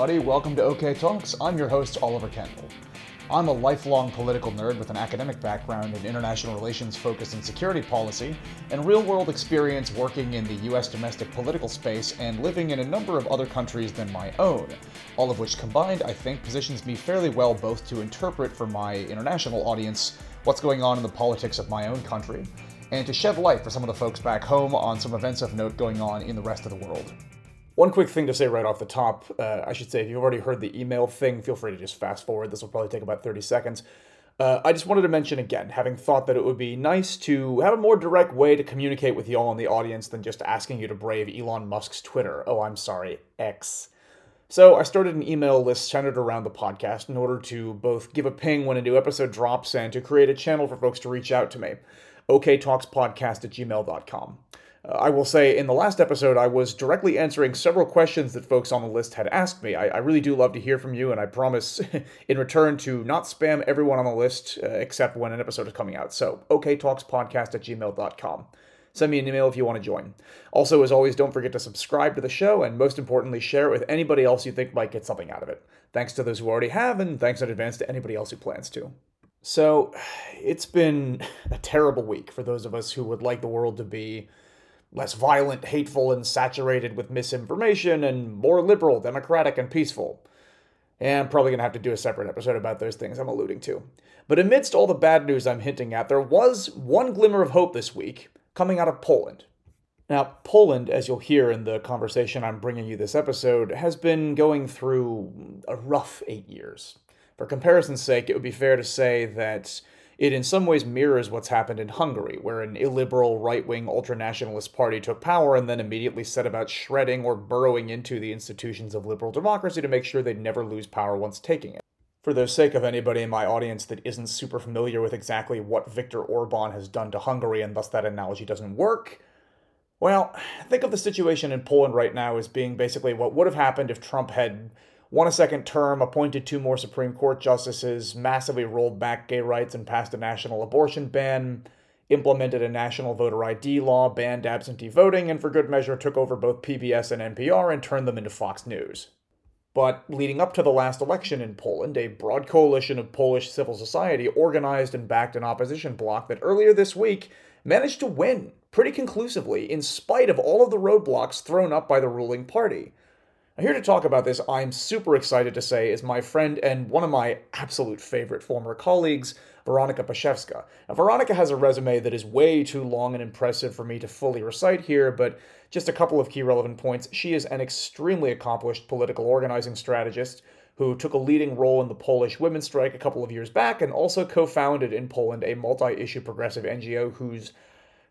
everybody. Welcome to OK Talks. I'm your host, Oliver Kendall. I'm a lifelong political nerd with an academic background in international relations focused in security policy and real world experience working in the US domestic political space and living in a number of other countries than my own. All of which combined, I think, positions me fairly well both to interpret for my international audience what's going on in the politics of my own country and to shed light for some of the folks back home on some events of note going on in the rest of the world. One quick thing to say right off the top uh, I should say, if you've already heard the email thing, feel free to just fast forward. This will probably take about 30 seconds. Uh, I just wanted to mention again, having thought that it would be nice to have a more direct way to communicate with y'all in the audience than just asking you to brave Elon Musk's Twitter. Oh, I'm sorry, X. So I started an email list centered around the podcast in order to both give a ping when a new episode drops and to create a channel for folks to reach out to me. oktalkspodcast at gmail.com. I will say, in the last episode, I was directly answering several questions that folks on the list had asked me. I, I really do love to hear from you, and I promise in return to not spam everyone on the list uh, except when an episode is coming out. So, oktalkspodcast at gmail.com. Send me an email if you want to join. Also, as always, don't forget to subscribe to the show, and most importantly, share it with anybody else you think might get something out of it. Thanks to those who already have, and thanks in advance to anybody else who plans to. So, it's been a terrible week for those of us who would like the world to be less violent, hateful, and saturated with misinformation, and more liberal, democratic, and peaceful. And I'm probably going to have to do a separate episode about those things I'm alluding to. But amidst all the bad news I'm hinting at, there was one glimmer of hope this week coming out of Poland. Now, Poland, as you'll hear in the conversation I'm bringing you this episode, has been going through a rough eight years. For comparison's sake, it would be fair to say that it in some ways mirrors what's happened in Hungary, where an illiberal right wing ultranationalist party took power and then immediately set about shredding or burrowing into the institutions of liberal democracy to make sure they'd never lose power once taking it. For the sake of anybody in my audience that isn't super familiar with exactly what Viktor Orban has done to Hungary and thus that analogy doesn't work, well, think of the situation in Poland right now as being basically what would have happened if Trump had won a second term, appointed two more Supreme Court justices, massively rolled back gay rights and passed a national abortion ban, implemented a national voter ID law, banned absentee voting, and for good measure took over both PBS and NPR and turned them into Fox News. But leading up to the last election in Poland, a broad coalition of Polish civil society organized and backed an opposition bloc that earlier this week managed to win pretty conclusively in spite of all of the roadblocks thrown up by the ruling party. Here to talk about this, I'm super excited to say, is my friend and one of my absolute favorite former colleagues, Weronika Paszewska. Now, Weronika has a resume that is way too long and impressive for me to fully recite here, but just a couple of key relevant points. She is an extremely accomplished political organizing strategist who took a leading role in the Polish women's strike a couple of years back and also co founded in Poland a multi issue progressive NGO whose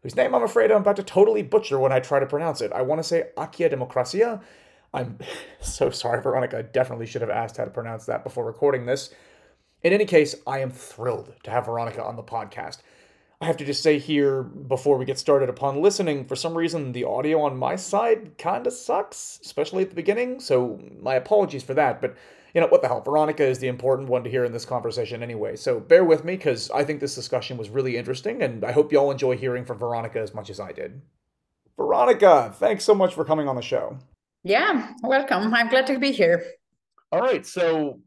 whose name I'm afraid I'm about to totally butcher when I try to pronounce it. I want to say Akia Demokracja, I'm so sorry, Weronika. I definitely should have asked how to pronounce that before recording this. In any case, I am thrilled to have Weronika on the podcast. I have to just say here before we get started upon listening, for some reason the audio on my side kind of sucks, especially at the beginning, so my apologies for that, but you know, what the hell? Weronika is the important one to hear in this conversation anyway, so bear with me because I think this discussion was really interesting, and I hope you all enjoy hearing from Weronika as much as I did. Weronika, thanks so much for coming on the show. Yeah, welcome. I'm glad to be here. All right. So,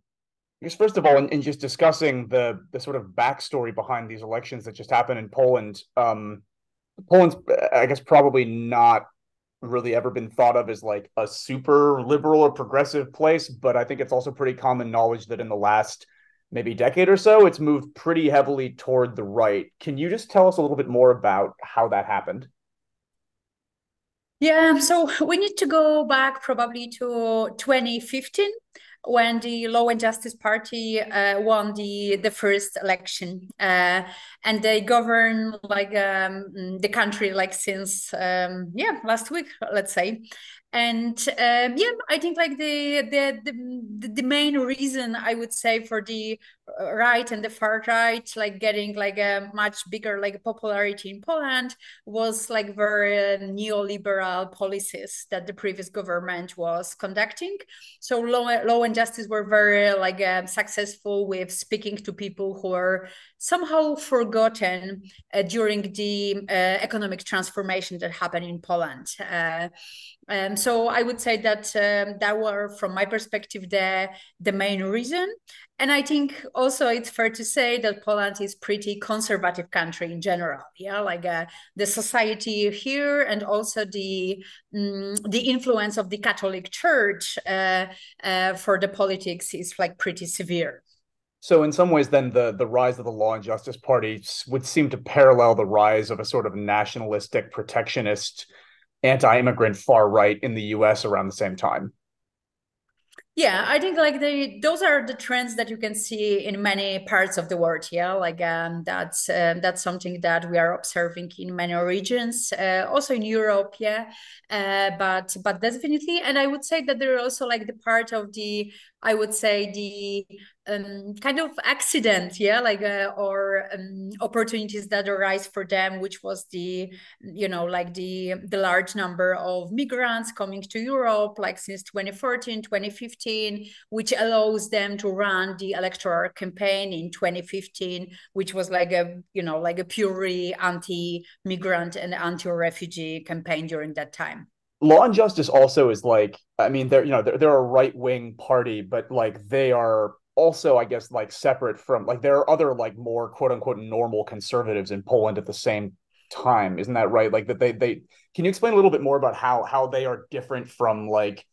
I guess first of all, in, in just discussing the the sort of backstory behind these elections that just happened in Poland, um, Poland's, I guess, probably not really ever been thought of as like a super liberal or progressive place, but I think it's also pretty common knowledge that in the last maybe decade or so, it's moved pretty heavily toward the right. Can you just tell us a little bit more about how that happened? Yeah, so we need to go back probably to 2015 when the Law and Justice Party uh, won the the first election, uh, and they govern like um, the country like since um, yeah last week, let's say, and um, yeah, I think like the, the the the main reason I would say for the right and the far right like getting like a much bigger like popularity in Poland was like very neoliberal policies that the previous government was conducting. So law, law and justice were very like uh, successful with speaking to people who are somehow forgotten uh, during the uh, economic transformation that happened in Poland. Uh, um, so I would say that um, that were, from my perspective, the the main reason. And I think also it's fair to say that Poland is pretty conservative country in general. Yeah, like uh, the society here, and also the um, the influence of the Catholic Church uh, uh, for the politics is like pretty severe. So in some ways, then the the rise of the Law and Justice Party would seem to parallel the rise of a sort of nationalistic, protectionist anti-immigrant far right in the US around the same time. Yeah, I think like they those are the trends that you can see in many parts of the world. Yeah, like um, that's um, that's something that we are observing in many regions, uh, also in Europe. Yeah, uh, but but definitely, and I would say that there are also like the part of the I would say the um, kind of accident, yeah, like uh, or um, opportunities that arise for them, which was the, you know, like the the large number of migrants coming to Europe, like since 2014, 2015, which allows them to run the electoral campaign in 2015, which was like a, you know, like a purely anti-migrant and anti-refugee campaign during that time. Law and Justice also is like, I mean, they're you know they're, they're a right wing party, but like they are also i guess like separate from like there are other like more quote unquote normal conservatives in poland at the same time. Isn't that right? Like that they they can you explain a little bit more about how how they are different from like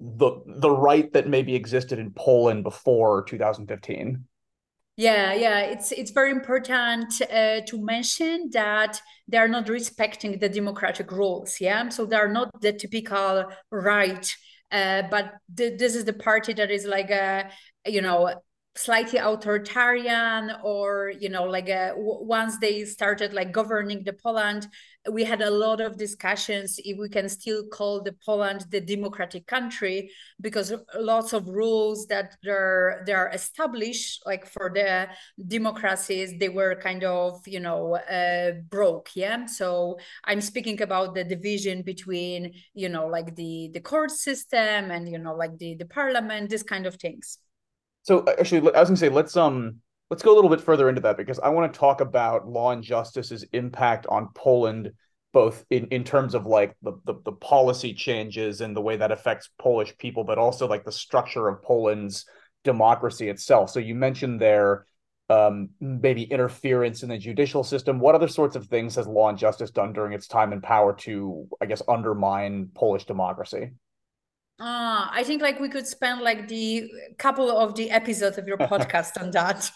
the the right that maybe existed in poland before 2015 yeah yeah. It's it's very important uh, to mention that they are not respecting the democratic rules yeah? So they are not the typical right uh, but th- this is the party that is like a you know slightly authoritarian or you know like a, w- once they started like governing the poland we had a lot of discussions if we can still call the poland the democratic country because lots of rules that they're they're established like for the democracies they were kind of you know uh, broke yeah? So i'm speaking about the division between you know like the the court system and you know like the the parliament this kind of things. So actually, I was gonna say let's um let's go a little bit further into that because I want to talk about law and justice's impact on Poland, both in, in terms of like the, the the policy changes and the way that affects Polish people, but also like the structure of Poland's democracy itself. So you mentioned there um, maybe interference in the judicial system. What other sorts of things has law and justice done during its time in power to, I guess, undermine Polish democracy? Uh, I think like we could spend like the couple of the episodes of your podcast on that.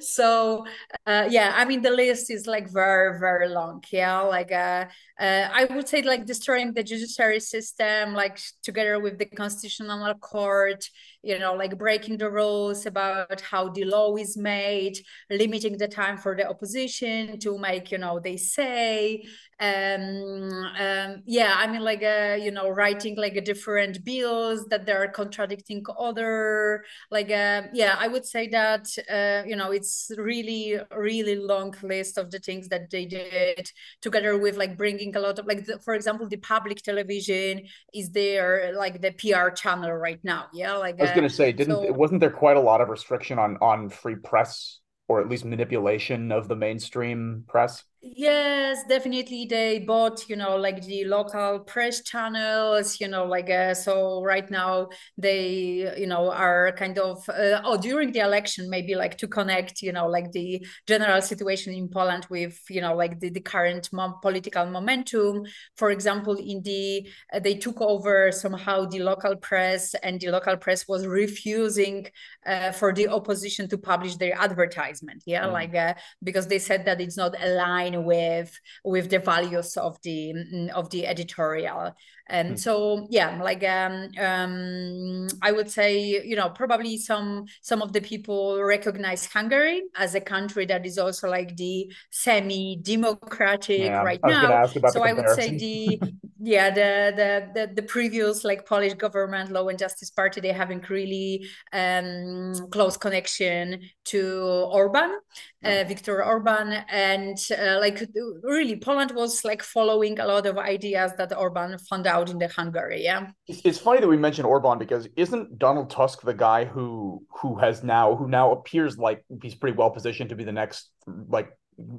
so uh, yeah, I mean the list is like very very long. Yeah, like uh, uh, I would say like destroying the judiciary system, like together with the constitutional court, you know, like breaking the rules about how the law is made, limiting the time for the opposition to make, you know, they say, um, um, yeah, I mean, like, uh, you know, writing like a different bills that they are contradicting other, like, uh, yeah, I would say that, uh, you know, it's really, really long list of the things that they did together with like bringing a lot of like, the, for example, the public television is there like the PR channel right now. Yeah, like I was gonna say, didn't so, wasn't there quite a lot of restriction on on free press or at least manipulation of the mainstream press? Yes, definitely. They bought, you know, like the local press channels, you know, like uh, so. Right now, they, you know, are kind of uh, oh during the election, maybe like to connect, you know, like the general situation in Poland with, you know, like the, the current mo- political momentum. For example, in the uh, they took over somehow the local press, and the local press was refusing uh, for the opposition to publish their advertisement. Yeah, mm. like uh, because they said that it's not aligned with with the values of the of the editorial. And mm. so yeah like um, um i would say you know probably some some of the people recognize hungary as a country that is also like the semi democratic yeah, right now. so i would say the yeah the, the, the the previous like polish government law and justice party they having really um close connection to orban uh, Viktor Orban, and uh, like really Poland was like following a lot of ideas that Orban found out in the Hungary. Yeah, it's, it's funny that we mentioned Orban because isn't Donald Tusk the guy who who has now who now appears like he's pretty well positioned to be the next like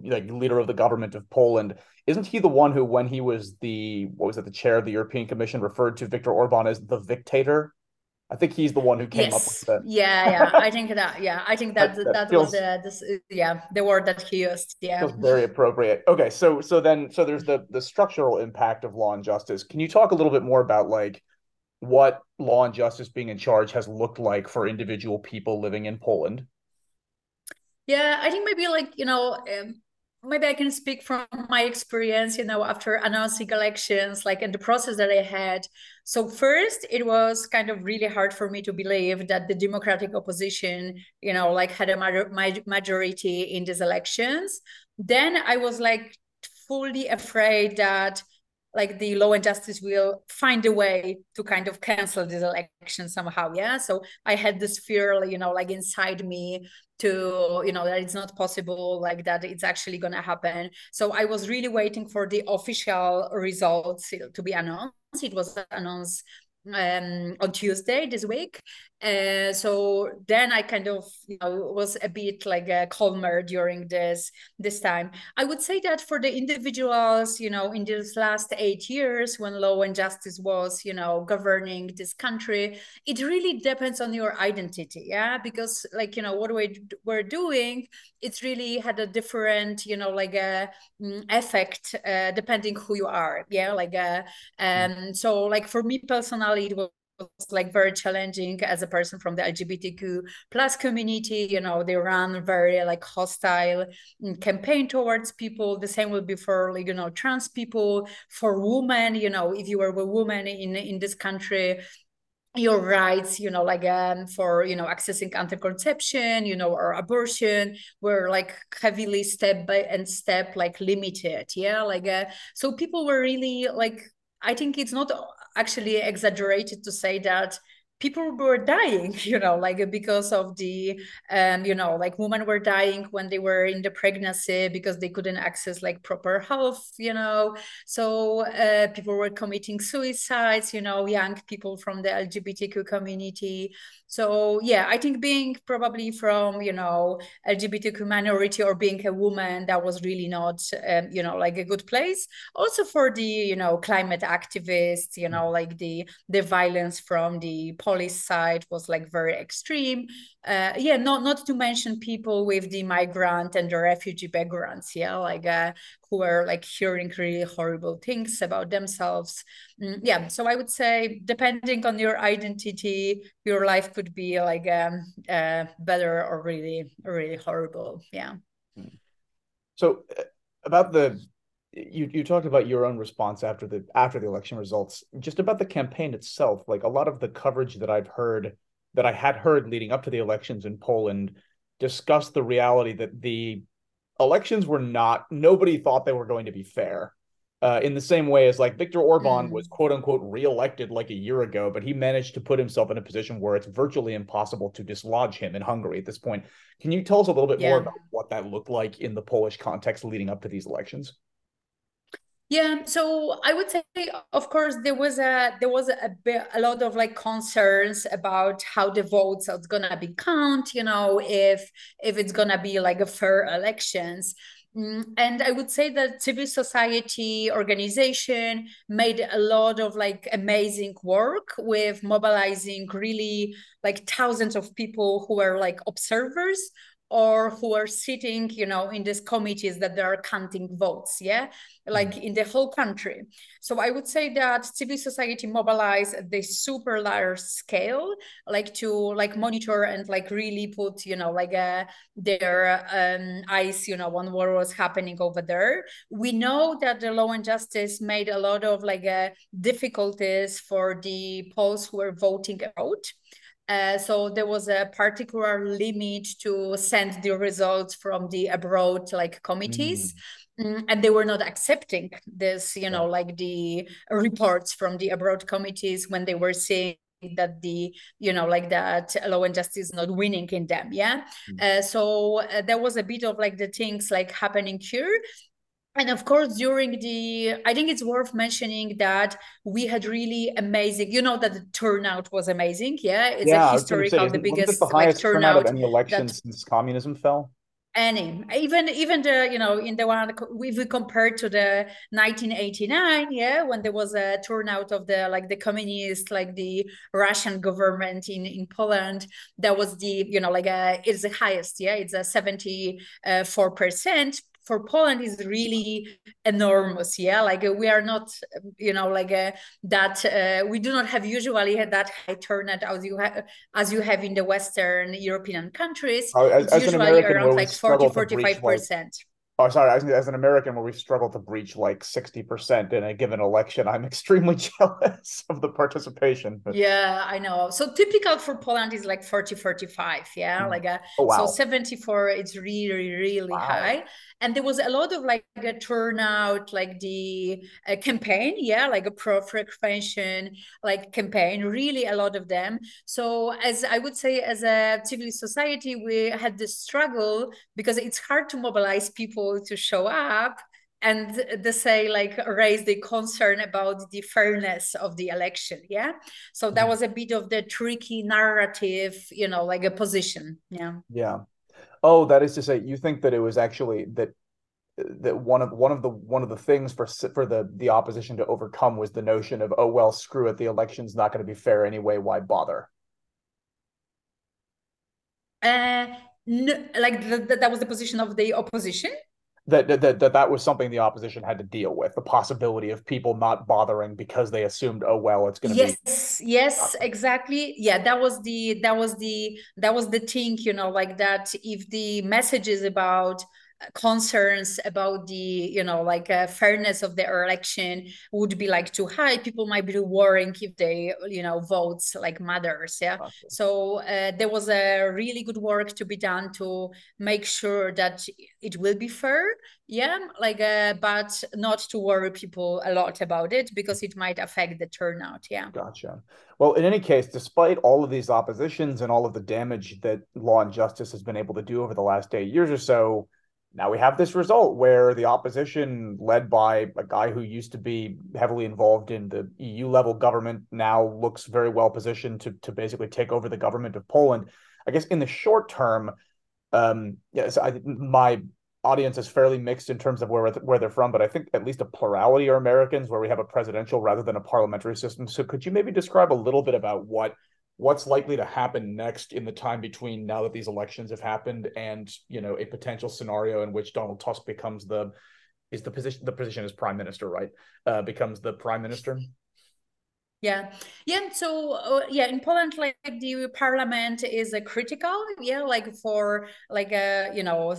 like leader of the government of Poland? Isn't he the one who, when he was the what was it, the chair of the European Commission, referred to Viktor Orban as the dictator? I think he's the one who came yes. up with that. Yeah, yeah. I think that. Yeah, I think that that, that, that feels, was the this, yeah the word that he used. Yeah, feels very appropriate. Okay, so so then so there's the the structural impact of law and justice. Can you talk a little bit more about like what law and justice being in charge has looked like for individual people living in Poland? Yeah, I think maybe like you know. Um, maybe I can speak from my experience, you know, after announcing elections, like in the process that I had. So first, it was kind of really hard for me to believe that the Democratic opposition, you know, like had a majority in these elections. Then I was like fully afraid that like the law and justice will find a way to kind of cancel this election somehow yeah? So i had this fear you know like inside me to you know that it's not possible like that it's actually going to happen. So i was really waiting for the official results to be announced. It was announced um, on Tuesday this week. Uh, so then I kind of you know was a bit like a calmer during this this time. I would say that for the individuals, you know, in these last eight years when law and justice was you know governing this country, it really depends on your identity, yeah, because like you know what we we're doing, it's really had a different you know like a mm, effect uh, depending who you are, yeah, like uh, um, so like for me personally it was like very challenging as a person from the lgbtq plus community you know they run very like hostile mm, campaign towards people. The same will be for like you know trans people for women you know if you are a woman in in this country your rights you know like um for you know accessing anti-conception you know or abortion were like heavily step by and step like limited yeah like uh, so people were really like I think it's not actually exaggerated to say that people were dying you know like because of the um you know like women were dying when they were in the pregnancy because they couldn't access like proper health you know. So uh, people were committing suicides you know young people from the lgbtq community. So yeah i think being probably from you know lgbtq minority or being a woman that was really not um, you know like a good place. Also for the you know climate activists you know like the the violence from the police side was like very extreme. Uh, yeah not not to mention people with the migrant and the refugee backgrounds yeah like uh, who are like hearing really horrible things about themselves. Mm, yeah so i would say depending on your identity your life could be like um, uh, better or really really horrible yeah. So uh, about the you you talked about your own response after the after the election results just about the campaign itself like a lot of the coverage that i've heard that I had heard leading up to the elections in Poland discussed the reality that the elections were not, nobody thought they were going to be fair. Uh, in the same way as like Viktor Orban mm. was quote unquote reelected like a year ago, but he managed to put himself in a position where it's virtually impossible to dislodge him in Hungary at this point. Can you tell us a little bit yeah. more about what that looked like in the Polish context leading up to these elections? Yeah, so I would say, of course, there was a there was a bit, a lot of like concerns about how the votes are gonna be count. You know, if if it's gonna be like a fair elections. Mm, and I would say that civil society organization made a lot of like amazing work with mobilizing really like thousands of people who were like observers or who are sitting you know in these committees that they are counting votes yeah? Like mm. in the whole country. So i would say that civil society mobilized at the super large scale like to like monitor and like really put you know like uh, their um, eyes you know on what was happening over there. We know that the law and justice made a lot of like uh, difficulties for the Poles who were voting out uh, so there was a particular limit to send the results from the abroad like committees. Mm. mm, and they were not accepting this you know like the reports from the abroad committees when they were saying that the you know like that law and justice is not winning in them yeah mm. uh, so uh, there was a bit of like the things like happening here and of course during the i think it's worth mentioning that we had really amazing you know that the turnout was amazing? Yeah it's yeah, a historical the biggest the like, turnout, turnout of any election that, since communism fell? Any. Even even the you know in the one if we compare to the 1989 yeah when there was a turnout of the like the communist like the russian government in in poland that was the you know like a it's the highest yeah it's a 74 uh, percent for Poland is really enormous. Yeah, like uh, we are not, you know, like uh, that. Uh, we do not have usually that high turnout as you have as you have in the Western European countries. Oh, as, as usually around like 40, 45 percent. Oh, sorry. As an American, where we struggle to breach like sixty percent in a given election, I'm extremely jealous of the participation. But... Yeah, I know. So typical for Poland is like 40, 45. Yeah, mm. like a oh, wow. so 74. It's really, really wow. high and there was a lot of like a turnout like the uh, campaign yeah like a pro frequentation like campaign really a lot of them so as i would say as a civil society we had this struggle because it's hard to mobilize people to show up and they say like raise the concern about the fairness of the election yeah? So that mm-hmm. was a bit of the tricky narrative you know like a position yeah. Yeah. Oh, that is to say, you think that it was actually that that one of one of the one of the things for for the the opposition to overcome was the notion of oh well screw it the election's not going to be fair anyway why bother? Uh no, like the, the, that was the position of the opposition that, that that that was something the opposition had to deal with the possibility of people not bothering because they assumed oh well it's going to yes, be yes yes exactly. Yeah that was the that was the that was the thing you know like that if the messages about concerns about the you know like uh, fairness of the election would be like too high. People might be worrying if they you know votes like matters yeah? Awesome. so uh, there was a really good work to be done to make sure that it will be fair yeah? Like uh, but not to worry people a lot about it because it might affect the turnout yeah? Gotcha. Well in any case despite all of these oppositions and all of the damage that law and justice has been able to do over the last eight years or so now we have this result where the opposition, led by a guy who used to be heavily involved in the EU level government, now looks very well positioned to, to basically take over the government of Poland. I guess in the short term, um, yes, I, my audience is fairly mixed in terms of where where they're from, but I think at least a plurality are Americans, where we have a presidential rather than a parliamentary system. So, could you maybe describe a little bit about what what's likely to happen next in the time between now that these elections have happened and you know a potential scenario in which Donald Tusk becomes the is the position the position as prime minister right? Uh, becomes the prime minister yeah. Yeah so uh, yeah in poland like the parliament is a critical yeah like for like a uh, you know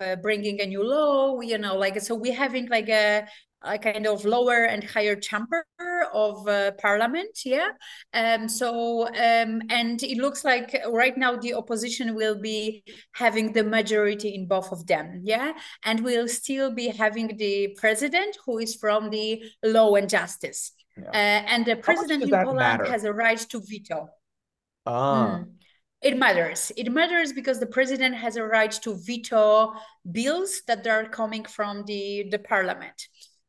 uh, bringing a new law you know like so we having like a a kind of lower and higher chamber of uh, parliament yeah. Um so um and it looks like right now the opposition will be having the majority in both of them yeah and we'll still be having the president who is from the law and justice yeah. uh, and the president in poland matter? has a right to veto ah mm. It matters. It matters because the president has a right to veto bills that are coming from the, the parliament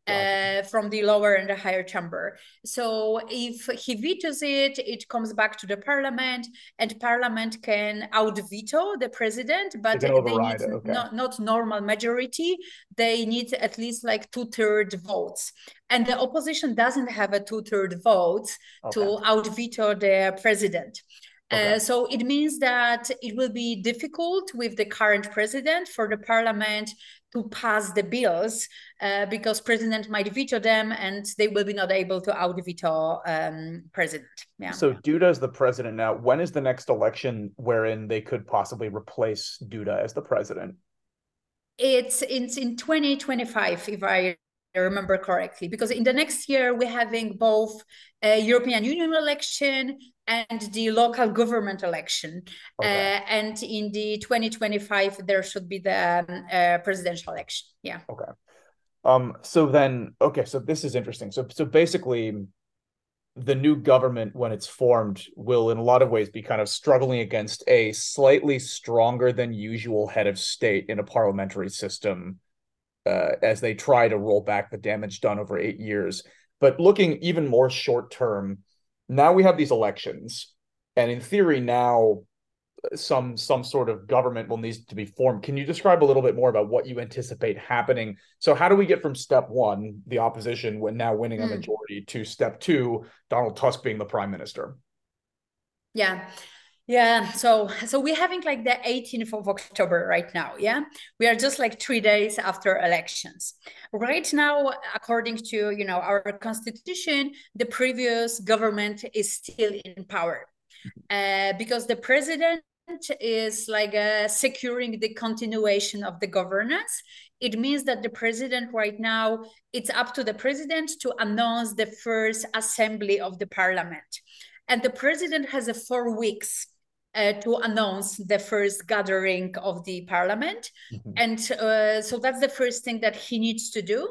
uh, from the lower and the higher chamber. So if he vetoes it, it comes back to the parliament, and parliament can out veto the president, but they, they need okay. not, not normal majority. They need at least like two third votes. And the opposition doesn't have a two third vote okay. to out veto the president. Okay. Uh, so it means that it will be difficult with the current president for the parliament to pass the bills uh, because president might veto them and they will be not able to out veto um, president. Yeah. So duda is the president now. When is the next election wherein they could possibly replace duda as the president? It's it's in 2025 if i remember correctly because in the next year we're having both a european union election and the local government election. Okay. Uh, and in the 2025, there should be the um, uh, presidential election. Yeah. Okay. Um, so then, okay, so this is interesting. So, so basically, the new government, when it's formed, will in a lot of ways be kind of struggling against a slightly stronger than usual head of state in a parliamentary system uh, as they try to roll back the damage done over eight years. But looking even more short term, now we have these elections, and in theory, now some some sort of government will need to be formed. Can you describe a little bit more about what you anticipate happening? So how do we get from step one, the opposition when now winning a hmm. majority, to step two, Donald Tusk being the prime minister? Yeah. Yeah, so so we're having like the 18th of October right now. Yeah, we are just like three days after elections. Right now, according to you know our constitution, the previous government is still in power, uh, because the president is like uh, securing the continuation of the governance. It means that the president right now, it's up to the president to announce the first assembly of the parliament. And the president has a four weeks uh, to announce the first gathering of the parliament. Mm-hmm. And uh, so that's the first thing that he needs to do.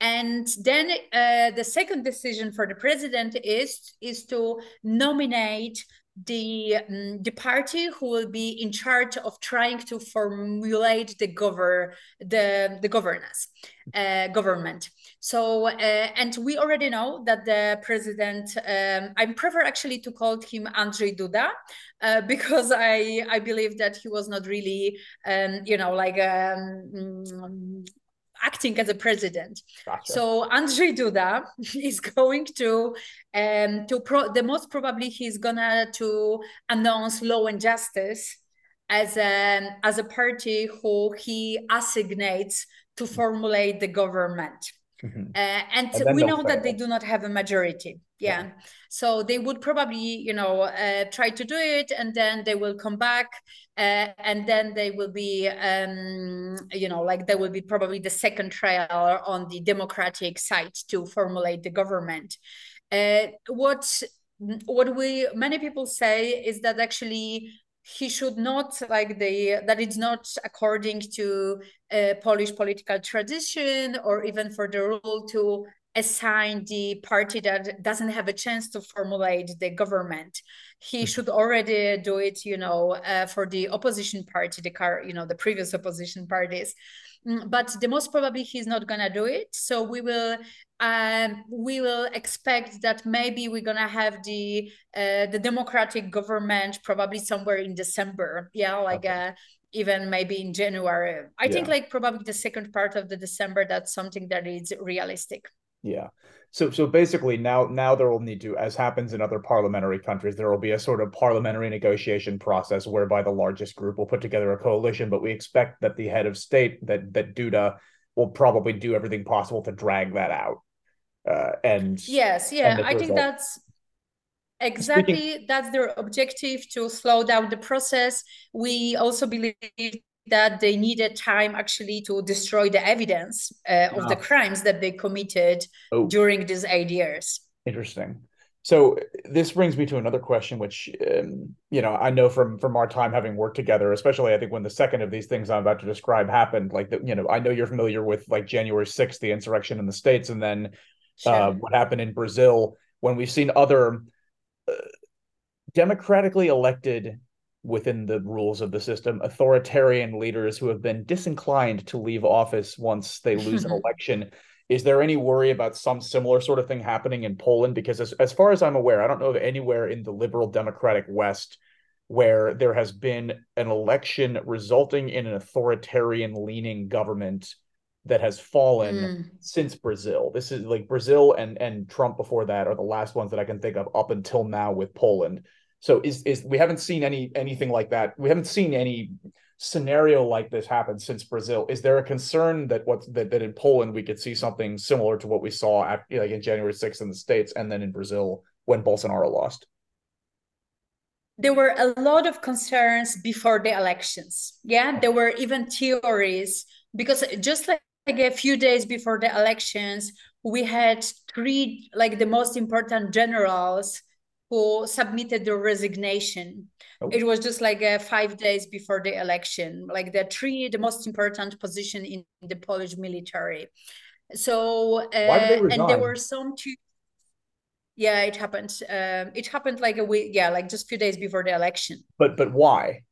And then uh, the second decision for the president is, is to nominate the um, the party who will be in charge of trying to formulate the govern the the governance uh, government so uh, and we already know that the president um, i prefer actually to call him andrzej duda uh, because i i believe that he was not really um, you know like um, acting as a president. Gotcha. So Andrzej Duda is going to um to pro the most probably he's gonna to announce law and justice as a as a party who he assignates to formulate the government. Mm-hmm. Uh, and, and we know that they do not have a majority. Yeah. yeah. So they would probably, you know, uh, try to do it and then they will come back uh, and then they will be, um, you know, like there will be probably the second trial on the Democratic side to formulate the government. Uh, what what we many people say is that actually he should not like the that it's not according to a Polish political tradition or even for the rule to assign the party that doesn't have a chance to formulate the government he hmm. should already do it you know uh, for the opposition party the car you know the previous opposition parties mm, but the most probably he's not gonna do it so we will um, we will expect that maybe we're gonna have the uh, the democratic government probably somewhere in December. Yeah, like okay. uh, even maybe in January. I yeah. think like probably the second part of the December. That's something that is realistic. Yeah. So so basically now now there will need to, as happens in other parliamentary countries, there will be a sort of parliamentary negotiation process whereby the largest group will put together a coalition. But we expect that the head of state that that Duda will probably do everything possible to drag that out uh, and yes yeah and i think that's exactly Speaking... that's their objective to slow down the process we also believe that they needed time actually to destroy the evidence uh, of the crimes that they committed oh. during these eight years interesting so this brings me to another question, which um, you know I know from from our time having worked together, especially I think when the second of these things I'm about to describe happened. Like the, you know, I know you're familiar with like January 6th, the insurrection in the states, and then sure. uh, what happened in Brazil when we've seen other uh, democratically elected within the rules of the system authoritarian leaders who have been disinclined to leave office once they lose an election is there any worry about some similar sort of thing happening in Poland because as, as far as I'm aware I don't know of anywhere in the liberal democratic west where there has been an election resulting in an authoritarian leaning government that has fallen mm. since Brazil. This is like Brazil and and Trump before that are the last ones that I can think of up until now with Poland. So is is we haven't seen any anything like that. We haven't seen any scenario like this happen since Brazil. Is there a concern that what that, that in Poland we could see something similar to what we saw like in January 6th in the States and then in Brazil when Bolsonaro lost? There were a lot of concerns before the elections. Yeah, there were even theories because just like like a few days before the elections, we had three like the most important generals who submitted their resignation. Oh. It was just like uh, five days before the election, like the three the most important position in the Polish military. So uh, and there were some two. Yeah, it happened. Um, it happened like a week. Yeah, like just a few days before the election. But but why?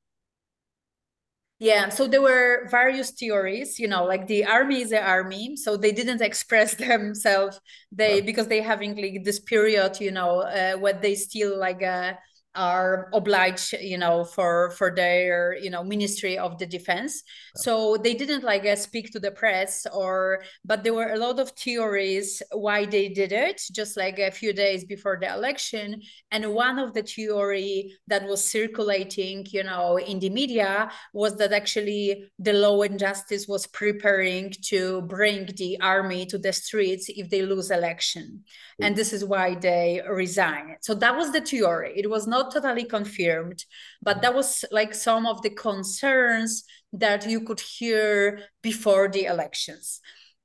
Yeah, so there were various theories, you know, like the army is the army, so they didn't express themselves. They right. because they having like this period, you know, uh, what they still like uh, are obliged you know for for their you know ministry of the defense. So they didn't like uh, speak to the press or but there were a lot of theories why they did it just like a few days before the election. And one of the theory that was circulating you know in the media was that actually the law and justice was preparing to bring the army to the streets if they lose election. And this is why they resign so that was the theory. It was not totally confirmed but that was like some of the concerns that you could hear before the elections.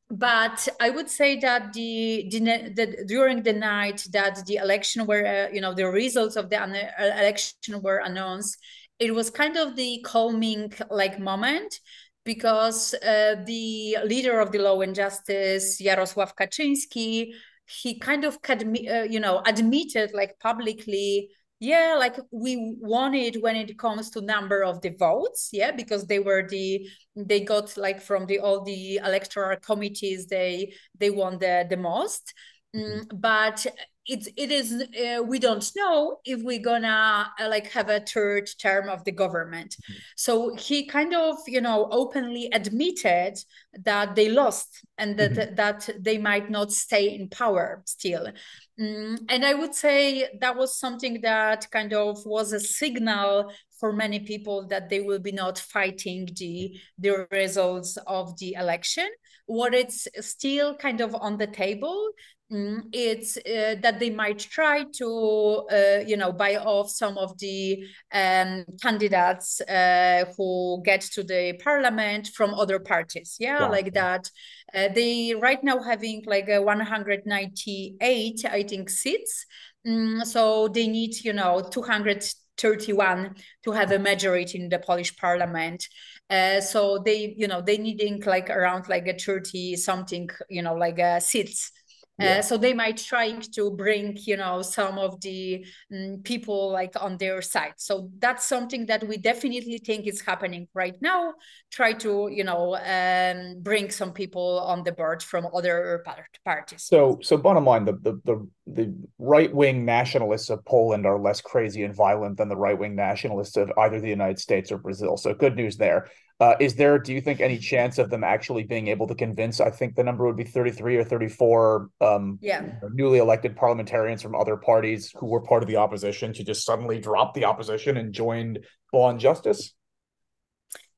But I would say that the, the, the, during the night that the election were uh, you know the results of the election were announced, it was kind of the calming like moment because uh, the leader of the Law and Justice, Jarosław Kaczynski, he kind of uh, you know admitted like publicly yeah like we won it when it comes to number of the votes yeah because they were the they got like from the all the electoral committees they they won the the most mm, but it's it is uh, we don't know if we're gonna uh, like have a third term of the government mm-hmm. so he kind of you know openly admitted that they lost and that mm-hmm. that they might not stay in power still mm, and i would say that was something that kind of was a signal for many people that they will be not fighting the the results of the election. What it's still kind of on the table Mm, it's uh, that they might try to, uh, you know, buy off some of the um, candidates uh, who get to the parliament from other parties. Yeah, yeah. like that. Uh, they right now having like a 198, I think, seats. Mm, so they need, you know, 231 to have a majority in the Polish parliament. Uh, so they, you know, they needing like around like a 30 something, you know, like uh, seats yeah. Uh, so they might try to bring you know some of the um, people like on their side. So that's something that we definitely think is happening right now. Try to you know um, bring some people on the board from other parties. So so bottom line the the the, the right-wing nationalists of poland are less crazy and violent than the right-wing nationalists of either the united states or brazil. So good news there uh, is there, do you think, any chance of them actually being able to convince? I think the number would be 33 or 34 um, yeah. newly elected parliamentarians from other parties who were part of the opposition to just suddenly drop the opposition and join Law and Justice?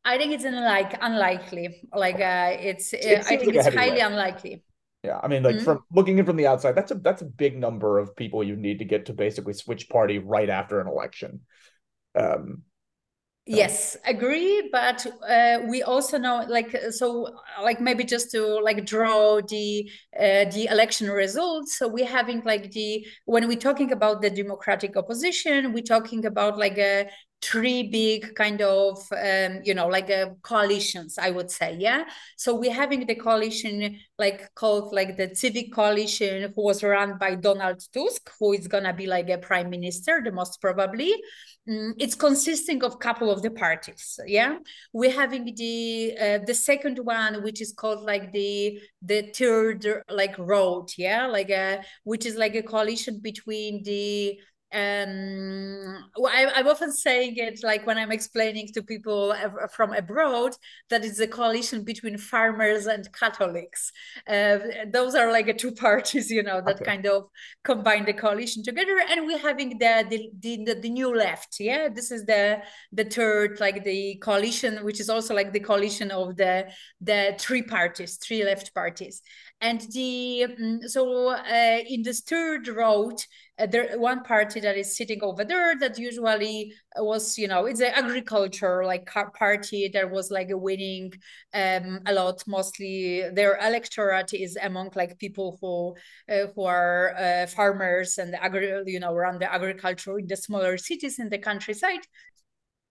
I think it's like unlikely. Like uh, it's, it I think like it's highly unlikely. Yeah, I mean, like mm-hmm. from looking in from the outside, that's a that's a big number of people you need to get to basically switch party right after an election. Um, yes agree but uh, we also know like so like maybe just to like draw the uh, the election results. So we're having like the when we're talking about the democratic opposition we're talking about like a three big kind of um, you know like uh, coalitions i would say yeah? So we're having the coalition like called like the civic coalition who was run by donald tusk who is gonna be like a prime minister the most probably. Mm, it's consisting of couple of the parties yeah? We're having the uh, the second one which is called like the the third like road yeah? Like a which is like a coalition between the um I, i'm often saying it like when i'm explaining to people from abroad that it's a coalition between farmers and catholics. Uh, those are like a two parties you know that okay. kind of combine the coalition together and we're having the the, the the new left yeah? This is the the third like the coalition which is also like the coalition of the the three parties three left parties. And the mm, so uh, in this third road uh, there one party that is sitting over there that usually was you know it's an agriculture like party that was like a winning um a lot. Mostly their electorate is among like people who uh, who are uh, farmers and agri you know around the agriculture in the smaller cities in the countryside.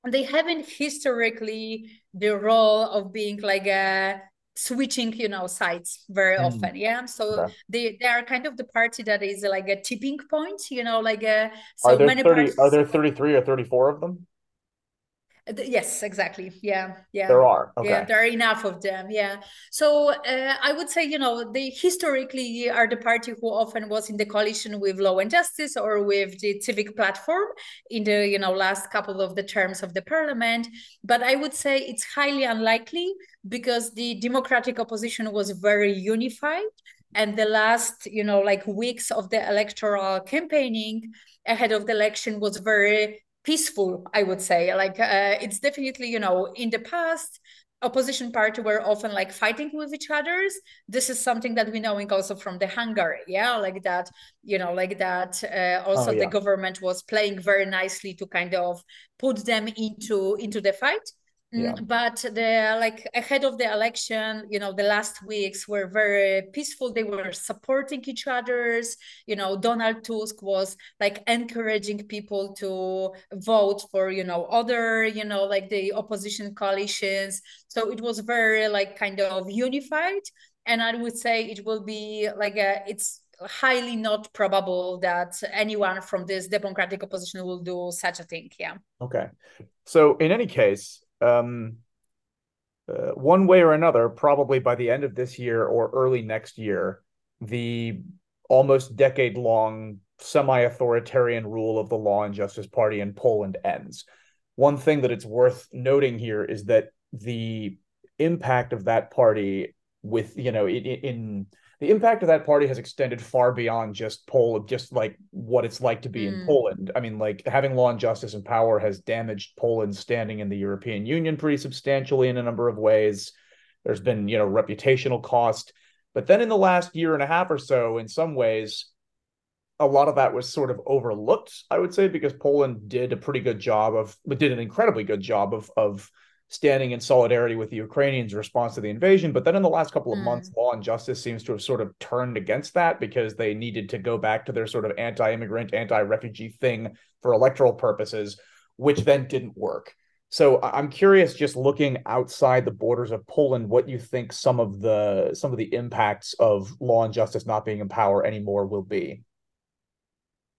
And they haven't historically the role of being like a switching you know sides very mm. often yeah so okay. they they are kind of the party that is like a tipping point you know like a so are there many 30 parties... are there 33 or 34 of them Yes, exactly. Yeah, yeah. There are. Okay. Yeah, there are enough of them. Yeah. So uh, I would say, you know, they historically are the party who often was in the coalition with Law and Justice or with the Civic Platform in the, you know, last couple of the terms of the parliament. But I would say it's highly unlikely because the democratic opposition was very unified. And the last you know like weeks of the electoral campaigning ahead of the election was very peaceful i would say. Like uh, it's definitely you know in the past opposition party were often like fighting with each others this is something that we know also from the hungary yeah? Like that you know like that uh, also oh, yeah. the government was playing very nicely to kind of put them into into the fight yeah. Mm, but the like ahead of the election you know the last weeks were very peaceful. They were supporting each other's. You know donald tusk was like encouraging people to vote for you know other you know like the opposition coalitions. So it was very like kind of unified. And i would say it will be like a, it's highly not probable that anyone from this democratic opposition will do such a thing. Yeah. Okay. So in any case um, uh, one way or another, probably by the end of this year or early next year, the almost decade long semi authoritarian rule of the Law and Justice Party in Poland ends. One thing that it's worth noting here is that the impact of that party with you know in, in the impact of that party has extended far beyond just Poland, just like what it's like to be mm. in Poland. I mean, like having law and justice and power has damaged Poland's standing in the European Union pretty substantially in a number of ways. There's been, you know, reputational cost. But then in the last year and a half or so, in some ways, a lot of that was sort of overlooked, I would say, because Poland did a pretty good job of, but did an incredibly good job of, of standing in solidarity with the Ukrainians' response to the invasion. But then in the last couple of mm. months, law and justice seems to have sort of turned against that because they needed to go back to their sort of anti immigrant, anti refugee thing for electoral purposes, which then didn't work. So I'm curious, just looking outside the borders of Poland, what you think some of the some of the impacts of law and justice not being in power anymore will be.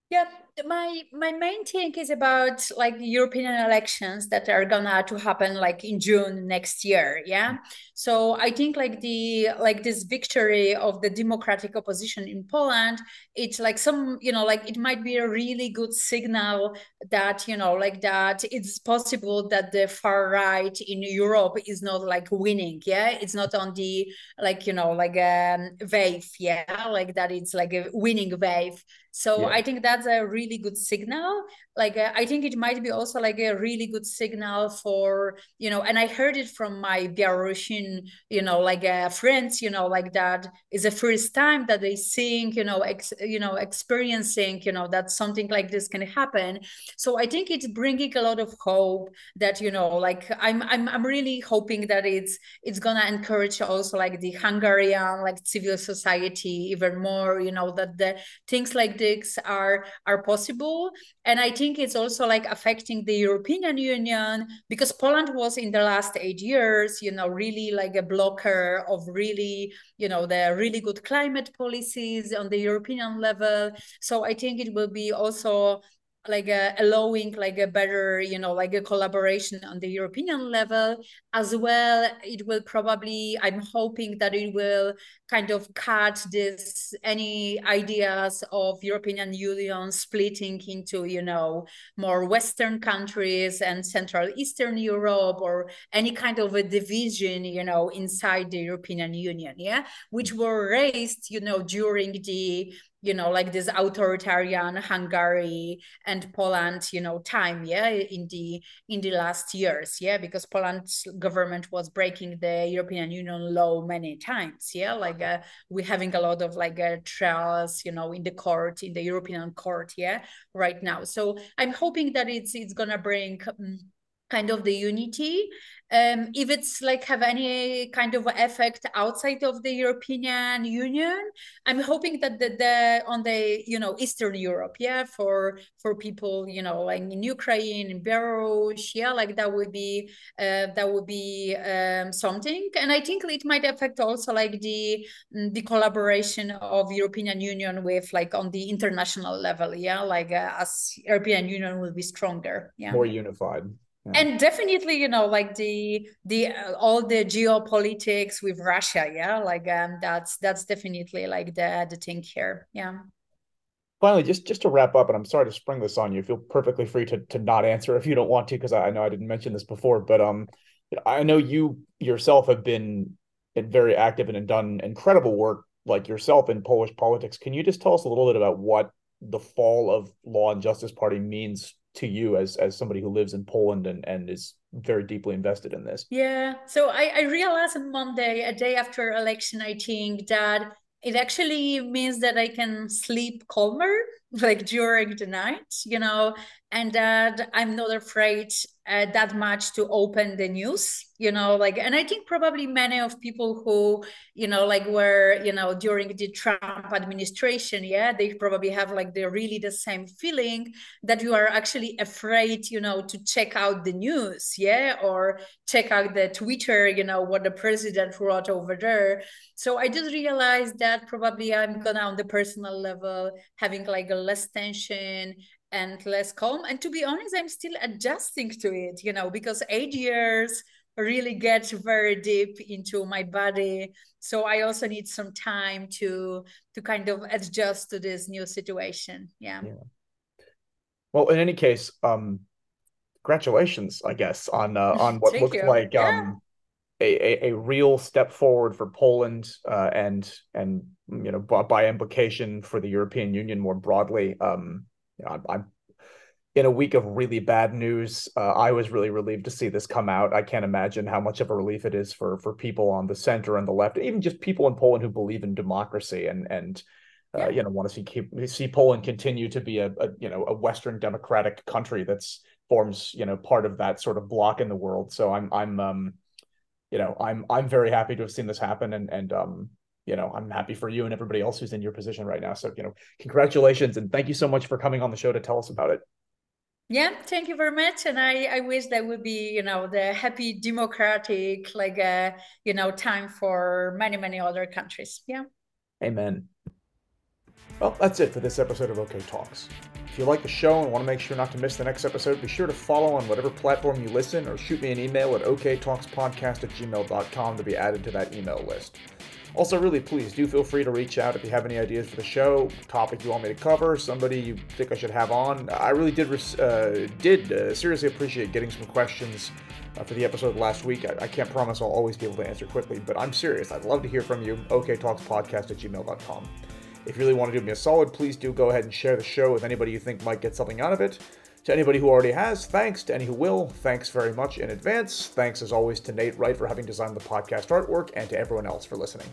Yeah, my my main thing is about like European elections that are gonna to happen like in June next year. Yeah. So I think like the like this victory of the democratic opposition in Poland, it's like some, you know, like it might be a really good signal that, you know, like that it's possible that the far right in Europe is not like winning. Yeah. It's not on the like, you know, like a um, wave. Yeah. Like that it's like a winning wave so yeah. i think that's a really good signal. Like uh, i think it might be also like a really good signal for you know and i heard it from my belarusian you know like uh, friends you know like that is the first time that they seeing you know ex, you know experiencing you know that something like this can happen. So i think it's bringing a lot of hope that you know like i'm i'm, I'm really hoping that it's it's gonna encourage also like the hungarian like civil society even more you know that the things like this are are possible and i think think it's also like affecting the European Union because Poland was in the last eight years, you know, really like a blocker of really, you know, the really good climate policies on the European level. So I think it will be also like uh, allowing like a better you know like a collaboration on the european level as well. It will probably i'm hoping that it will kind of cut this any ideas of european union splitting into you know more western countries and central eastern europe or any kind of a division you know inside the european union yeah? Which were raised you know during the you know like this authoritarian hungary and poland you know time yeah in the in the last years yeah because poland's government was breaking the european union law many times yeah like uh, we're having a lot of like uh, trials you know in the court in the european court yeah right now. So i'm hoping that it's it's gonna bring um, kind of the unity. Um, if it's like have any kind of effect outside of the European Union, I'm hoping that the, the on the you know Eastern Europe, yeah, for for people you know like in Ukraine, in Belarus, yeah, like that would be uh, that would be um, something, and I think it might affect also like the mm, the collaboration of European Union with like on the international level, yeah, like uh, as European Union will be stronger, yeah, more unified and definitely you know like the the uh, all the geopolitics with russia yeah? Like um that's that's definitely like the the thing here yeah. Finally just just to wrap up and i'm sorry to spring this on you feel perfectly free to to not answer if you don't want to because I, I know i didn't mention this before but um i know you yourself have been very active and done incredible work like yourself in polish politics. Can you just tell us a little bit about what the fall of law and justice party means to you as as somebody who lives in Poland and and is very deeply invested in this? Yeah. So I, I realized on Monday, a day after election, I think that it actually means that I can sleep calmer like during the night, you know, and that I'm not afraid uh, that much to open the news you know? Like and i think probably many of people who you know like were you know during the trump administration yeah they probably have like the really the same feeling that you are actually afraid you know to check out the news yeah? Or check out the twitter you know what the president wrote over there. So i just realized that probably i'm gonna on the personal level having like a less tension and less calm. And to be honest, I'm still adjusting to it, you know, because eight years really get very deep into my body. So I also need some time to to kind of adjust to this new situation. Yeah. yeah. Well, in any case, um, congratulations, I guess, on uh, on what looked you. like yeah. um, a, a, a real step forward for Poland uh, and and you know by, by implication for the European Union more broadly. Um, you know, I'm, I'm in a week of really bad news. Uh, I was really relieved to see this come out. I can't imagine how much of a relief it is for for people on the center and the left, even just people in Poland who believe in democracy and and uh, you know want to see keep see Poland continue to be a, a, you know a Western democratic country that's forms you know part of that sort of block in the world. So I'm I'm um you know I'm I'm very happy to have seen this happen and and um you know, I'm happy for you and everybody else who's in your position right now. So, you know, congratulations and thank you so much for coming on the show to tell us about it. Yeah, thank you very much. And I, I wish that would be, you know, the happy democratic, like, uh, you know, time for many, many other countries. Yeah. Amen. Well, that's it for this episode of OK Talks. If you like the show and want to make sure not to miss the next episode, be sure to follow on whatever platform you listen or shoot me an email at oktalkspodcast at gmail.com to be added to that email list. Also, really, please do feel free to reach out if you have any ideas for the show, topic you want me to cover, somebody you think I should have on. I really did uh, did uh, seriously appreciate getting some questions uh, for the episode last week. I, I, can't promise I'll always be able to answer quickly, but I'm serious. I'd love to hear from you. OKTalksPodcast at gmail.com. If you really want to do me a solid, please do go ahead and share the show with anybody you think might get something out of it. To anybody who already has, thanks. To any who will, thanks very much in advance. Thanks as always to Nate Wright for having designed the podcast artwork and to everyone else for listening.